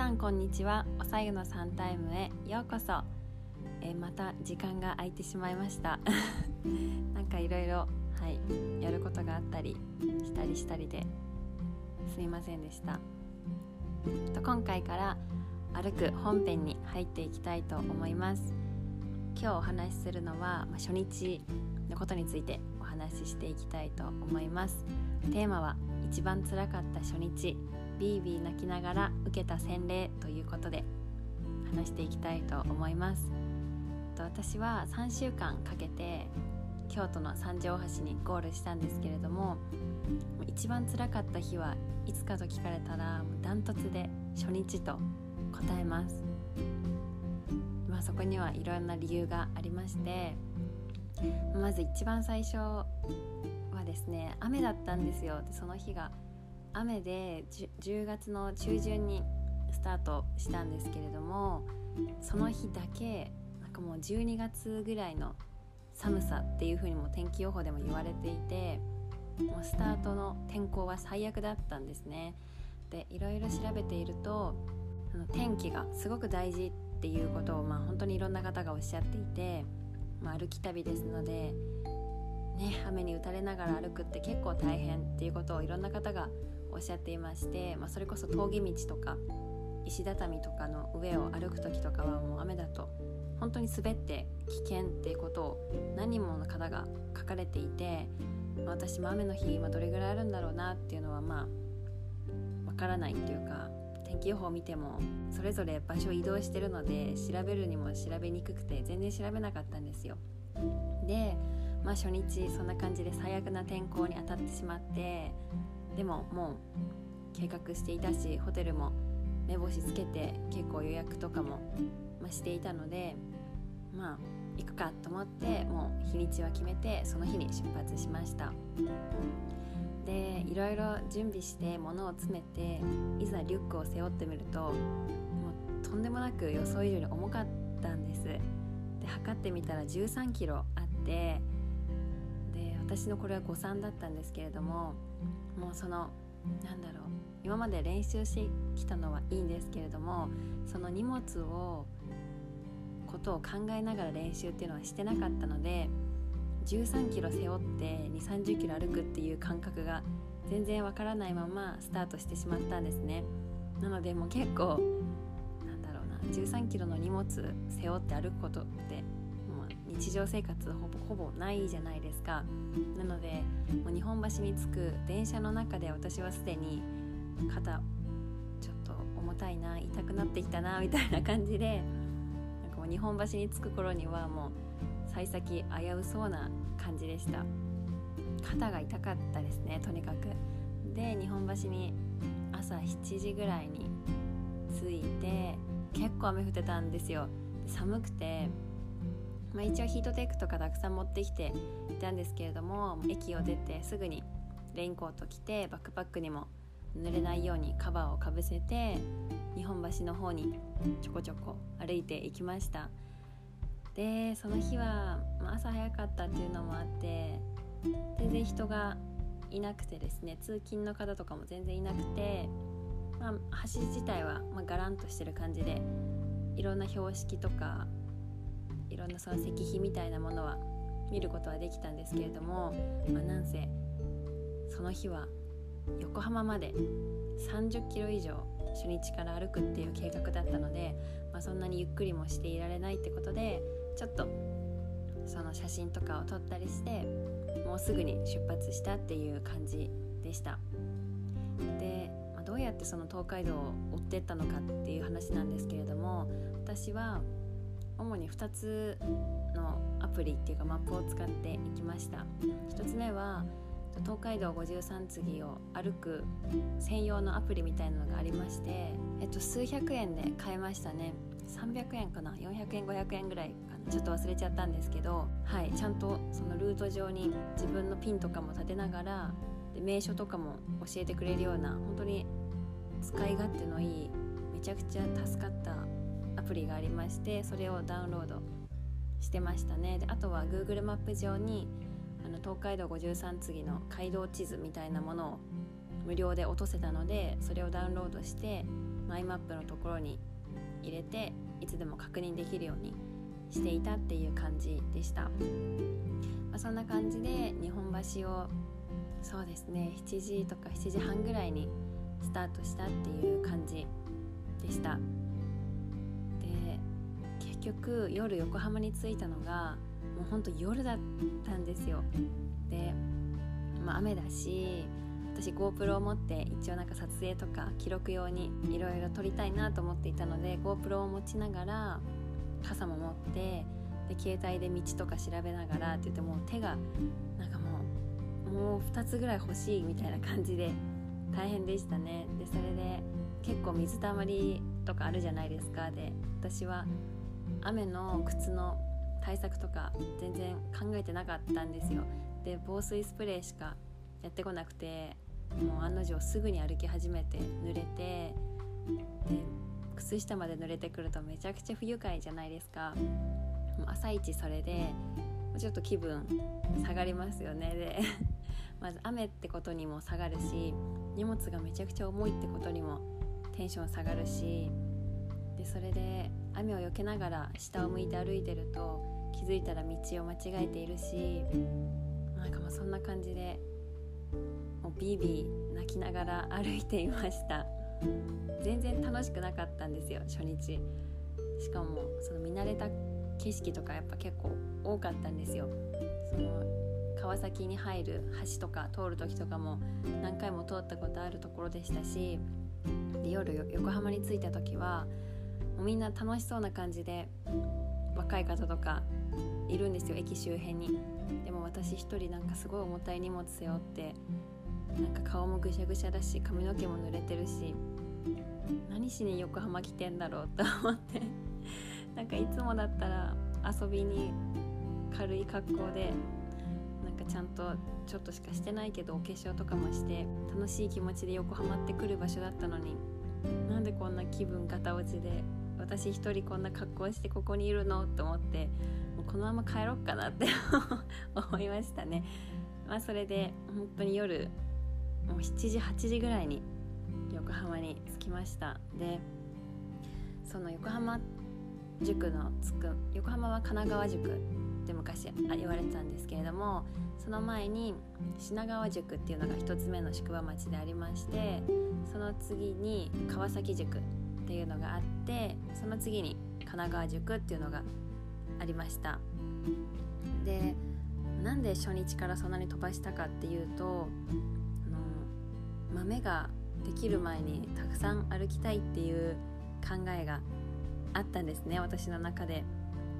さんこんにちは。おさゆのサンタイムへようこそ、え、また時間が空いてしまいました。なんかいろいろはいやることがあったりしたりしたりですみませんでした。と今回から歩く本編に入っていきたいと思います。今日お話しするのは、まあ、初日のことについてお話ししていきたいと思います。テーマは一番辛かった初日。ビービー泣きながら受けた洗礼ということで話していきたいと思います。私は3週間かけて京都の三条大橋にゴールしたんですけれども一番辛かった日はいつかと聞かれたらダントツで初日と答えます。まあそこにはいろんな理由がありましてまず一番最初はですね雨だったんですよ。でその日が雨で 10, 月の中旬にスタートしたんですけれどもその日だけなんかもう12月ぐらいの寒さっていう風にも天気予報でも言われていてもうスタートの天候は最悪だったんですね。でいろいろ調べているとあの天気がすごく大事っていうことを、まあ、本当にいろんな方がおっしゃっていて、まあ、歩き旅ですので、ね、雨に打たれながら歩くって結構大変っていうことをいろんな方がおっしゃっていまして、まあ、それこそ峠道とか石畳とかの上を歩く時とかはもう雨だと本当に滑って危険っていうことを何人もの方が書かれていて、まあ、私も雨の日今どれぐらいあるんだろうなっていうのはまあわからないっていうか天気予報を見てもそれぞれ場所移動してるので調べるにも調べにくくて全然調べなかったんですよ。でまあ初日そんな感じで最悪な天候に当たってしまってでももう計画していたしホテルも目星つけて結構予約とかも、まあ、していたのでまあ行くかと思ってもう日にちは決めてその日に出発しました。でいろいろ準備して物を詰めていざリュックを背負ってみるともうとんでもなく予想以上に重かったんです。で測ってみたら1 3キロあってで私のこれは誤算だったんですけれどももうそのなんだろう今まで練習してきたのはいいんですけれどもその荷物をことを考えながら練習っていうのはしてなかったので1 3キロ背負って2 3 0キロ歩くっていう感覚が全然わからないままスタートしてしまったんですね。なのでもう結構なんだろうな1 3キロの荷物背負って歩くことって日常生活ほぼほぼないじゃないですか。なのでもう日本橋に着く電車の中で私はすでに肩ちょっと重たいな痛くなってきたなみたいな感じでなんかもう日本橋に着く頃にはもう幸先危うそうな感じでした。肩が痛かったですねとにかく。で日本橋に朝7時ぐらいに着いて結構雨降ってたんですよ。寒くてまあ、一応ヒートテックとかたくさん持ってきていたんですけれども駅を出てすぐにレインコート着てバックパックにも濡れないようにカバーをかぶせて日本橋の方にちょこちょこ歩いていきました。でその日は、まあ、朝早かったっていうのもあって全然人がいなくてですね通勤の方とかも全然いなくて、まあ、橋自体は、まあ、ガランとしてる感じでいろんな標識とかろんなその石碑みたいなものは見ることはできたんですけれども、まあ、なんせその日は横浜まで30キロ以上初日から歩くっていう計画だったので、まあ、そんなにゆっくりもしていられないってことでちょっとその写真とかを撮ったりしてもうすぐに出発したっていう感じでした。で、ま、どうやってその東海道を追ってったのかっていう話なんですけれども私は主に2つのアプリっていうかマップを使っていきました。1つ目は東海道53次を歩く専用のアプリみたいなのがありまして、えっと、数百円で買えましたね。300円かな？400円500円ぐらいかな？ちょっと忘れちゃったんですけど、はい、ちゃんとそのルート上に自分のピンとかも立てながらで名所とかも教えてくれるような本当に使い勝手のいいめちゃくちゃ助かったプリがありましてそれをダウンロードしてましたね。であとは Google マップ上にあの東海道53次の街道地図みたいなものを無料で落とせたのでそれをダウンロードしてマイマップのところに入れていつでも確認できるようにしていたっていう感じでした、まあ、そんな感じで日本橋をそうですね7時とか7時半ぐらいにスタートしたっていう感じでした。結局夜横浜に着いたのがもうほんと夜だったんですよ。で、まあ、雨だし私 GoPro を持って一応なんか撮影とか記録用にいろいろ撮りたいなと思っていたので GoPro を持ちながら傘も持ってで携帯で道とか調べながらって言ってもう手がなんかもうもう2つぐらい欲しいみたいな感じで大変でしたね。でそれで結構水たまりとかあるじゃないですか。で私は雨の靴の対策とか全然考えてなかったんですよ。で防水スプレーしかやってこなくてもう案の定すぐに歩き始めて濡れてで靴下まで濡れてくるとめちゃくちゃ不愉快じゃないですか。朝一それでちょっと気分下がりますよね。で まず雨ってことにも下がるし荷物がめちゃくちゃ重いってことにもテンション下がるし雨を避けながら下を向いて歩いてると気づいたら道を間違えているしなんかもうそんな感じでもうビービー泣きながら歩いていました。全然楽しくなかったんですよ初日。しかもその見慣れた景色とかやっぱ結構多かったんですよ。その川崎に入る橋とか通る時とかも何回も通ったことあるところでしたしで夜横浜に着いた時はもうみんな楽しそうな感じで若い方とかいるんですよ駅周辺に。でも私一人なんかすごい重たい荷物背負ってなんか顔もぐしゃぐしゃだし髪の毛も濡れてるし何しに横浜来てんだろうと思って。なんかいつもだったら遊びに軽い格好でなんかちゃんとちょっとしかしてないけどお化粧とかもして楽しい気持ちで横浜ってくる場所だったのになんでこんな気分ガタ落ちで私一人こんな格好してここにいるのと思ってもうこのまま帰ろっかなって 思いましたね。まあ、それで本当に夜もう7時8時ぐらいに横浜に着きましたでその横浜塾のつく横浜は神奈川塾って昔言われてたんですけれどもその前に品川塾っていうのが1つ目の宿場町でありましてその次に川崎塾っていうのがあってその次に神奈川塾っていうのがありました。でなんで初日からそんなに飛ばしたかっていうとあの豆ができる前にたくさん歩きたいっていう考えがあったんですね私の中で。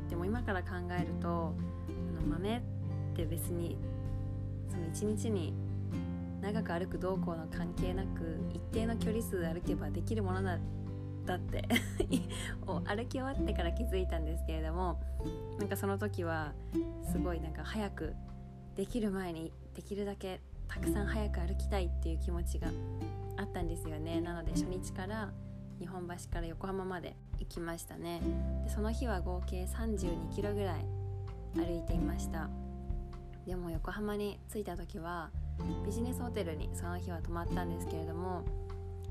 でも今から考えるとあの豆って別にその一日に長く歩く動向の関係なく一定の距離数歩けばできるものだだって 歩き終わってから気づいたんですけれどもなんかその時はすごいなんか早くできる前にできるだけたくさん早く歩きたいっていう気持ちがあったんですよね。なので初日から日本橋から横浜まで行きましたね。でその日は合計32キロぐらい歩いていました。でも横浜に着いた時はビジネスホテルにその日は泊まったんですけれども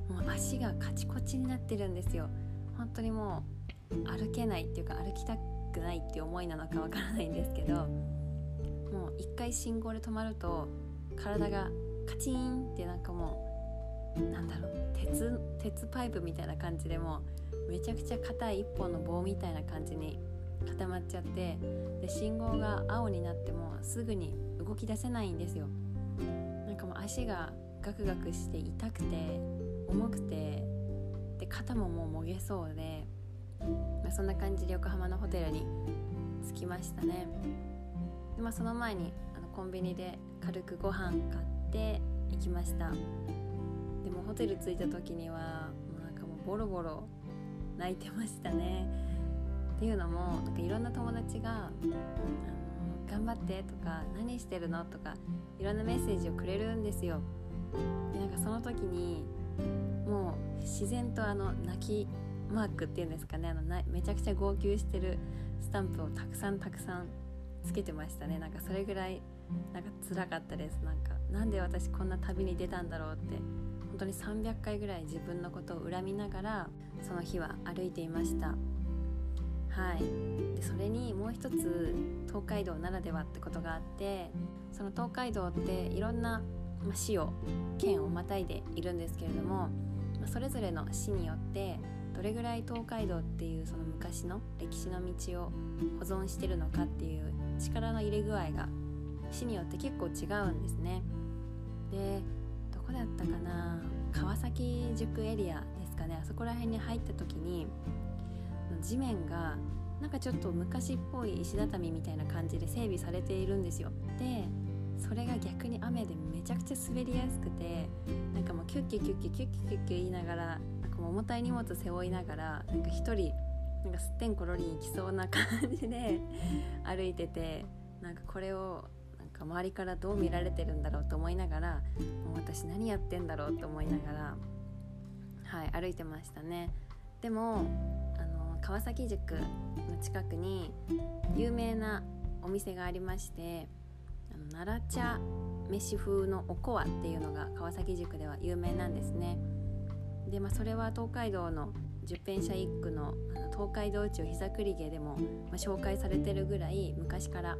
もう足がカチコチになってるんですよ。本当にもう歩けないっていうか歩きたくないっていう思いなのかわからないんですけどもう一回信号で止まると体がカチンってなんかもうなんだろう鉄鉄パイプみたいな感じでもめちゃくちゃ硬い一本の棒みたいな感じに固まっちゃってで信号が青になってもすぐに動き出せないんですよ。なんかもう足がガクガクして痛くて重くてで肩ももうもげそうで、まあ、そんな感じで横浜のホテルに着きましたね。で、まあ、その前にあのコンビニで軽くご飯買って行きました。でもホテル着いた時にはもうなんかもうボロボロ泣いてましたね。っていうのもなんかいろんな友達が「あの頑張って」とか「何してるの?」とかいろんなメッセージをくれるんですよ。でなんかその時にもう自然とあの泣きマークっていうんですかねあのなめちゃくちゃ号泣してるスタンプをたくさんたくさんつけてましたね。なんかそれぐらいなんか辛かったです。なんかなんで私こんな旅に出たんだろうって本当に300回ぐらい自分のことを恨みながらその日は歩いていました。はい。でそれにもう一つ東海道ならではってことがあってその東海道っていろんなま市を県をまたいでいるんですけれどもまそれぞれの市によってどれぐらい東海道っていうその昔の歴史の道を保存してるのかっていう力の入れ具合が市によって結構違うんですね。でどこだったかな？川崎塾エリアですかね？あそこら辺に入った時に地面がなんかちょっと昔っぽい石畳みたいな感じで整備されているんですよ。でそれが逆に雨でめちゃくちゃ滑りやすくてなんかもうキュッキュキュッキュキュッキュキュッキュ言いながらなんかもう重たい荷物背負いながらなんか一人なんかすってんころりに来そうな感じで歩いててなんかこれをなんか周りからどう見られてるんだろうと思いながらもう私何やってんだろうと思いながらはい歩いてましたねでもあの川崎塾の近くに有名なお店がありましてあの奈良茶飯風のおこわっていうのが川崎塾では有名なんですね。で、まあ、それは東海道の十編者一句の東海道中膝栗毛でも、まあ、紹介されてるぐらい昔から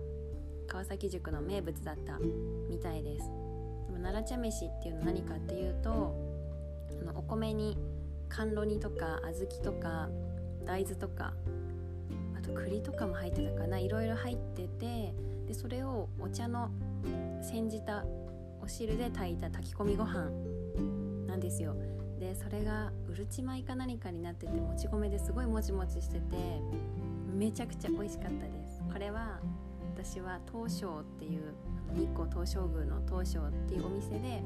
川崎塾の名物だったみたいです。でも奈良茶飯っていうのは何かっていうとあのお米に甘露煮とか小豆とか大豆とかあと栗とかも入ってたかないろいろ入っててでそれをお茶の煎じたお汁で炊いた炊き込みご飯なんですよ。でそれがうるち米か何かになっててもち米ですごいもちもちしててめちゃくちゃ美味しかったです。これは私は東照っていう日光東照宮の東照っていうお店で、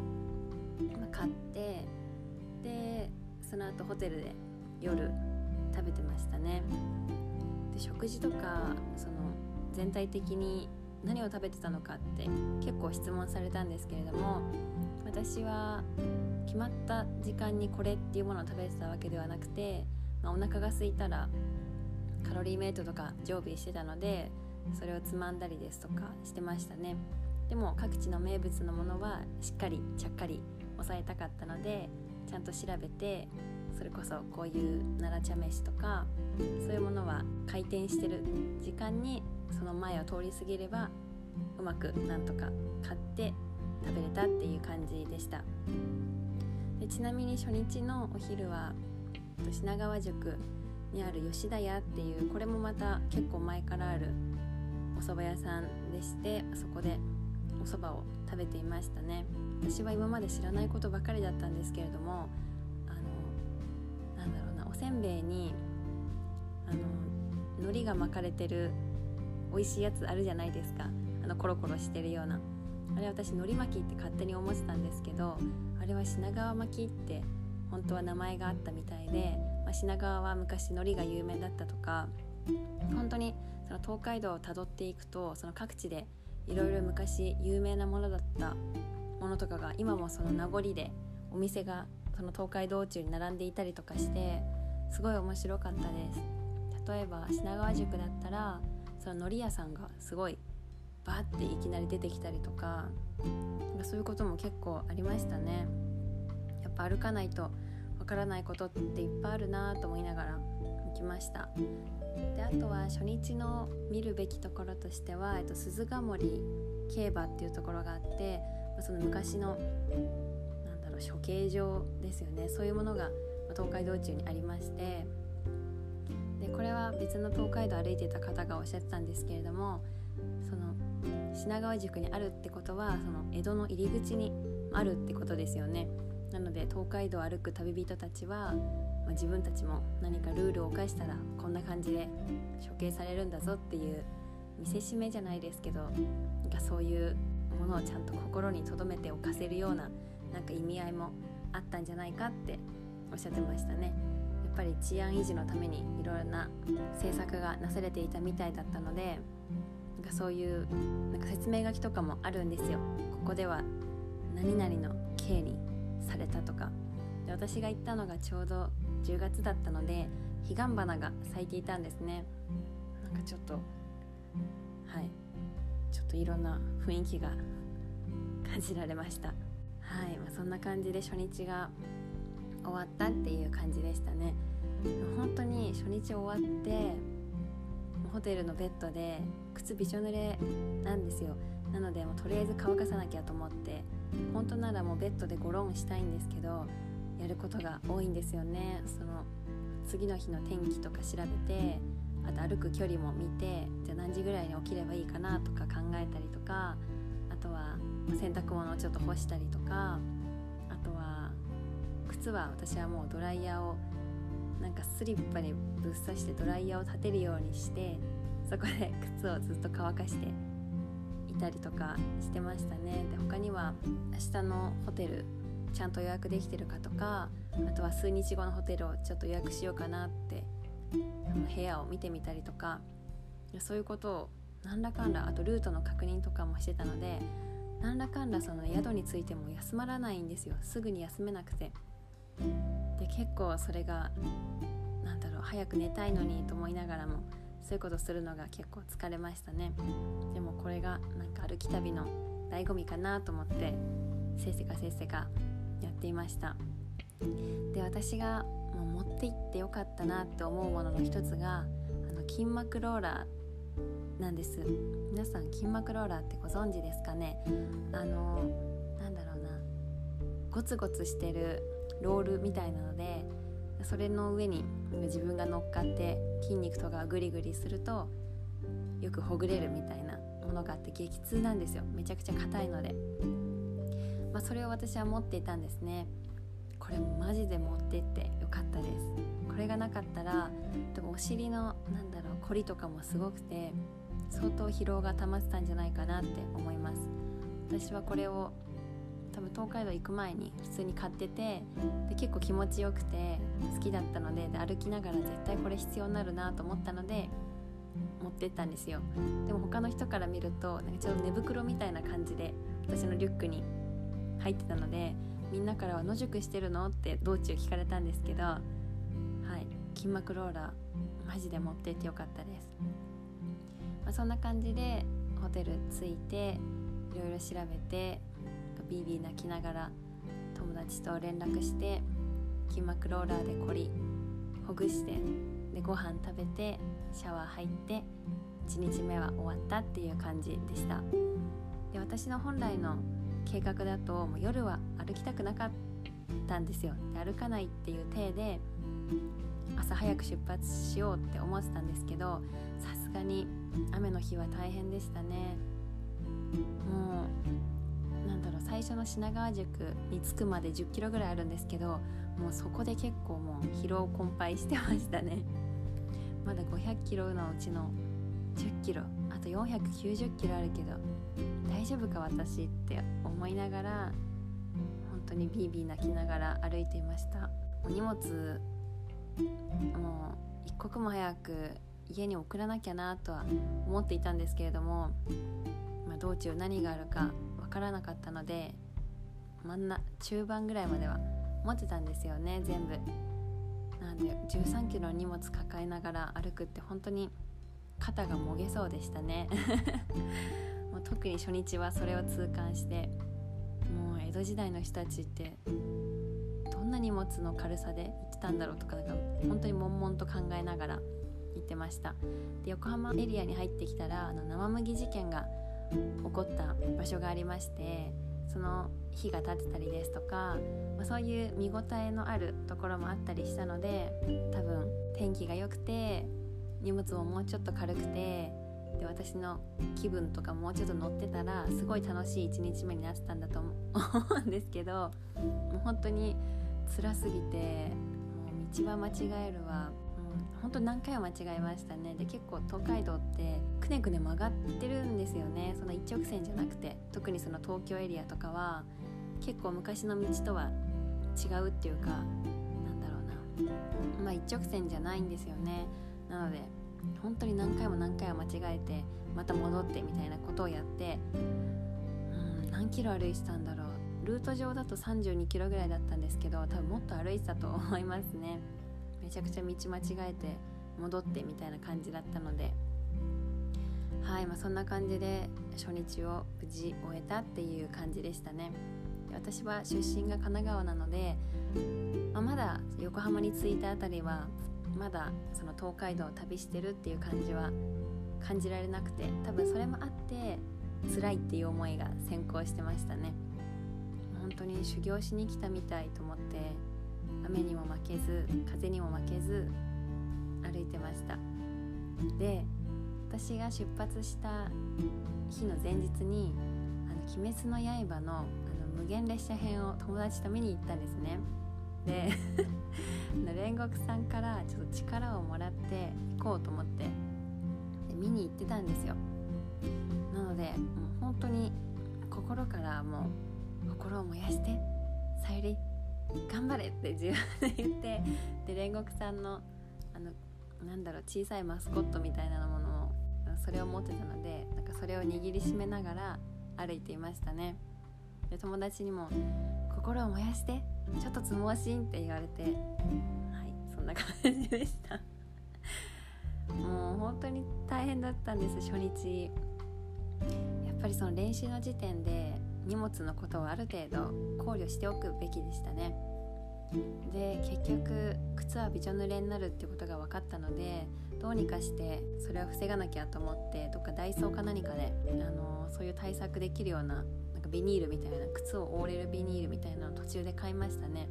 買ってでその後ホテルで夜食べてましたね。で食事とかその全体的に何を食べてたのかって結構質問されたんですけれども私は決まった時間にこれっていうものを食べてたわけではなくて、まあ、お腹が空いたらカロリーメイトとか常備してたのでそれをつまんだりですとかしてましたね。でも各地の名物のものはしっかりちゃっかり抑えたかったのでちゃんと調べてそれこそこういう奈良茶飯とかそういうものは回転してる時間にその前を通り過ぎればうまくなんとか買って食べれたっていう感じでした。でちなみに初日のお昼は品川宿にある吉田屋っていうこれもまた結構前からあるお蕎麦屋さんでしてそこでお蕎麦を食べていましたね。私は今まで知らないことばかりだったんですけれどもあのなんだろうなおせんべいにあの海苔が巻かれてる美味しいやつあるじゃないですか。あのコロコロしてるような。あれ私海苔巻きって勝手に思ってたんですけどあれは品川巻きって本当は名前があったみたいで、まあ、品川は昔海苔が有名だったとか本当にその東海道をたどっていくとその各地でいろいろ昔有名なものだったものとかが今もその名残でお店がその東海道中に並んでいたりとかしてすごい面白かったです。例えば品川宿だったらその海苔屋さんがすごいバーっていきなり出てきたりとかそういうことも結構ありましたね。やっぱ歩かないとわからないことっていっぱいあるなと思いながら行きました。であとは初日の見るべきところとしては、えっと、鈴ヶ森競馬っていうところがあって、ま、その昔のなんだろう処刑場ですよね。そういうものが東海道中にありましてこれは別の東海道歩いてた方がおっしゃってたんですけれどもその品川宿にあるってことはその江戸の入り口にあるってことですよねなので東海道を歩く旅人たちは、まあ、自分たちも何かルールを犯したらこんな感じで処刑されるんだぞっていう見せしめじゃないですけどなんかそういうものをちゃんと心に留めておかせるようななんか意味合いもあったんじゃないかっておっしゃってましたね。やっぱり治安維持のためにいろいろな政策がなされていたみたいだったのでなんかそういうなんか説明書きとかもあるんですよ。ここでは何々の刑にされたとか。で私が行ったのがちょうど10月だったので彼岸花が咲いていたんですね。なんかちょっとはい。ちょっといろんな雰囲気が感じられました。はい、まあ、そんな感じで初日が終わったっていう感じでしたね。本当に初日終わってホテルのベッドで靴びしょ濡れなんですよ。なのでもうとりあえず乾かさなきゃと思って本当ならもうベッドでゴロンしたいんですけどやることが多いんですよね。その次の日の天気とか調べてあと歩く距離も見てじゃあ何時ぐらいに起きればいいかなとか考えたりとかあとは洗濯物をちょっと干したりとかあとは靴は私はもうドライヤーをなんかスリッパにぶっ刺してドライヤーを立てるようにしてそこで靴をずっと乾かしていたりとかしてましたね。で他には明日のホテルちゃんと予約できてるかとかあとは数日後のホテルをちょっと予約しようかなってあの部屋を見てみたりとかそういうことをなんだかんだあとルートの確認とかもしてたのでなんだかんだその宿についても休まらないんですよ。すぐに休めなくて。で結構それがなんだろう早く寝たいのにと思いながらもそういうことするのが結構疲れましたね。でもこれがなんか歩き旅の醍醐味かなと思ってせっせかせっせかやっていました。で私がもう持って行ってよかったなって思うものの一つがあの筋膜ローラーなんです。皆さん筋膜ローラーってご存知ですかね？あのなんだろうなゴツゴツしてるロールみたいなのでそれの上に自分が乗っかって筋肉とかグリグリするとよくほぐれるみたいなものがあって激痛なんですよ。めちゃくちゃ硬いので、まあ、それを私は持っていたんですね。これマジで持ってってよかったです。これがなかったらでもお尻のなんだろう凝りとかもすごくて相当疲労が溜まってたんじゃないかなって思います。私はこれを多分東海道行く前に普通に買っててで結構気持ちよくて好きだったのでで歩きながら絶対これ必要になるなと思ったので持ってったんですよ。でも他の人から見るとなんかちょっと寝袋みたいな感じで私のリュックに入ってたのでみんなからは野宿してるのって道中聞かれたんですけどはい筋膜ローラーマジで持ってってよかったです、まあ、そんな感じでホテル着いていろいろ調べてビービー泣きながら友達と連絡して筋膜ローラーで凝りほぐしてでご飯食べてシャワー入って1日目は終わったっていう感じでした。で私の本来の計画だともう夜は歩きたくなかったんですよ。で歩かないっていう体で朝早く出発しようって思ってたんですけどさすがに雨の日は大変でしたね。もうなんだろう最初の品川宿に着くまで1 0キロぐらいあるんですけどもうそこで結構もう疲労困憊してましたね。まだ500キロのうちの10キロあと490キロあるけど大丈夫か私って思いながら本当にビービー泣きながら歩いていました。お荷物もう一刻も早く家に送らなきゃなとは思っていたんですけれども、まあ、道中何があるかからなかったので真ん中中盤ぐらいまでは持ってたんですよね全部。なんで1 3キロの荷物抱えながら歩くって本当に肩がもげそうでしたね。もう特に初日はそれを痛感してもう江戸時代の人たちってどんな荷物の軽さで行ってたんだろうとかなんか本当に悶々と考えながら行ってました。で横浜エリアに入ってきたらあの生麦事件が起こった場所がありましてその火が立ってたりですとか、まあ、そういう見応えのあるところもあったりしたので多分天気が良くて荷物ももうちょっと軽くてで私の気分とかもうちょっと乗ってたらすごい楽しい1日目になってたんだと思うんですけどもう本当に辛すぎてもう道は間違えるわ。本当何回も間違えましたね。で結構東海道ってくねくね曲がってるんですよね。その一直線じゃなくて。特にその東京エリアとかは結構昔の道とは違うっていうかなんだろうな。まあ一直線じゃないんですよね。なので本当に何回も何回も間違えてまた戻ってみたいなことをやってうん何キロ歩いてたんだろう。ルート上だと32キロぐらいだったんですけど多分もっと歩いてたと思いますね。めちゃくちゃ道間違えて戻ってみたいな感じだったので。はいまあそんな感じで初日を無事終えたっていう感じでしたね。私は出身が神奈川なので、まあ、まだ横浜に着いた辺りはまだその東海道を旅してるっていう感じは感じられなくて多分それもあって辛いっていう思いが先行してましたね。本当に修行しに来たみたいと思って雨にも負けず風にも負けず歩いてました。で私が出発した日の前日に「あの鬼滅の刃の」あの無限列車編を友達と見に行ったんですね。で 煉獄さんからちょっと力をもらって行こうと思ってで見に行ってたんですよ。なのでもう本当に心からもう心を燃やしてさゆり頑張れって自分で言ってで煉獄さんのあのなんだろう小さいマスコットみたいなものをそれを持ってたのでなんかそれを握りしめながら歩いていましたね。で友達にも「心を燃やしてちょっとつもわしん」って言われてはいそんな感じでした。もう本当に大変だったんです初日。やっぱりその練習の時点で荷物のことをある程度考慮しておくべきでしたね。で結局靴はびちょ濡れになるってことが分かったのでどうにかしてそれを防がなきゃと思ってどっかダイソーか何かであのそういう対策できるようななんかビニールみたいな靴を覆れるビニールみたいなのを途中で買いましたね。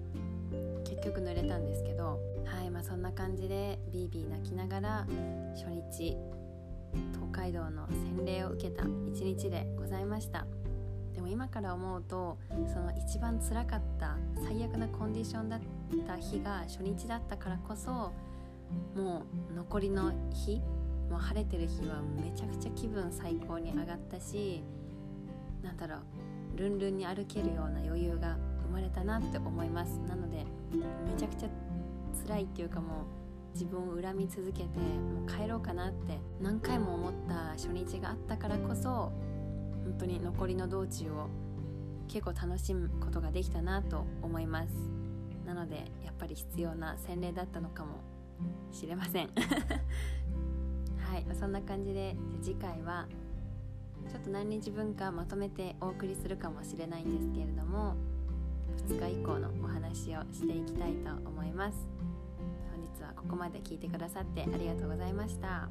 結局濡れたんですけどはいまあそんな感じでビービー泣きながら初日東海道の洗礼を受けた一日でございました。も今から思うとその一番つらかった最悪なコンディションだった日が初日だったからこそもう残りの日もう晴れてる日はめちゃくちゃ気分最高に上がったしなんだろうルンルンに歩けるような余裕が生まれたなって思います。なのでめちゃくちゃ辛いっていうかもう自分を恨み続けてもう帰ろうかなって何回も思った初日があったからこそ本当に残りの道中を結構楽しむことができたなと思います。なのでやっぱり必要な洗礼だったのかもしれません。はい。そんな感じで次回はちょっと何日分かまとめてお送りするかもしれないんですけれども2日以降のお話をしていきたいと思います。本日はここまで聞いてくださってありがとうございました。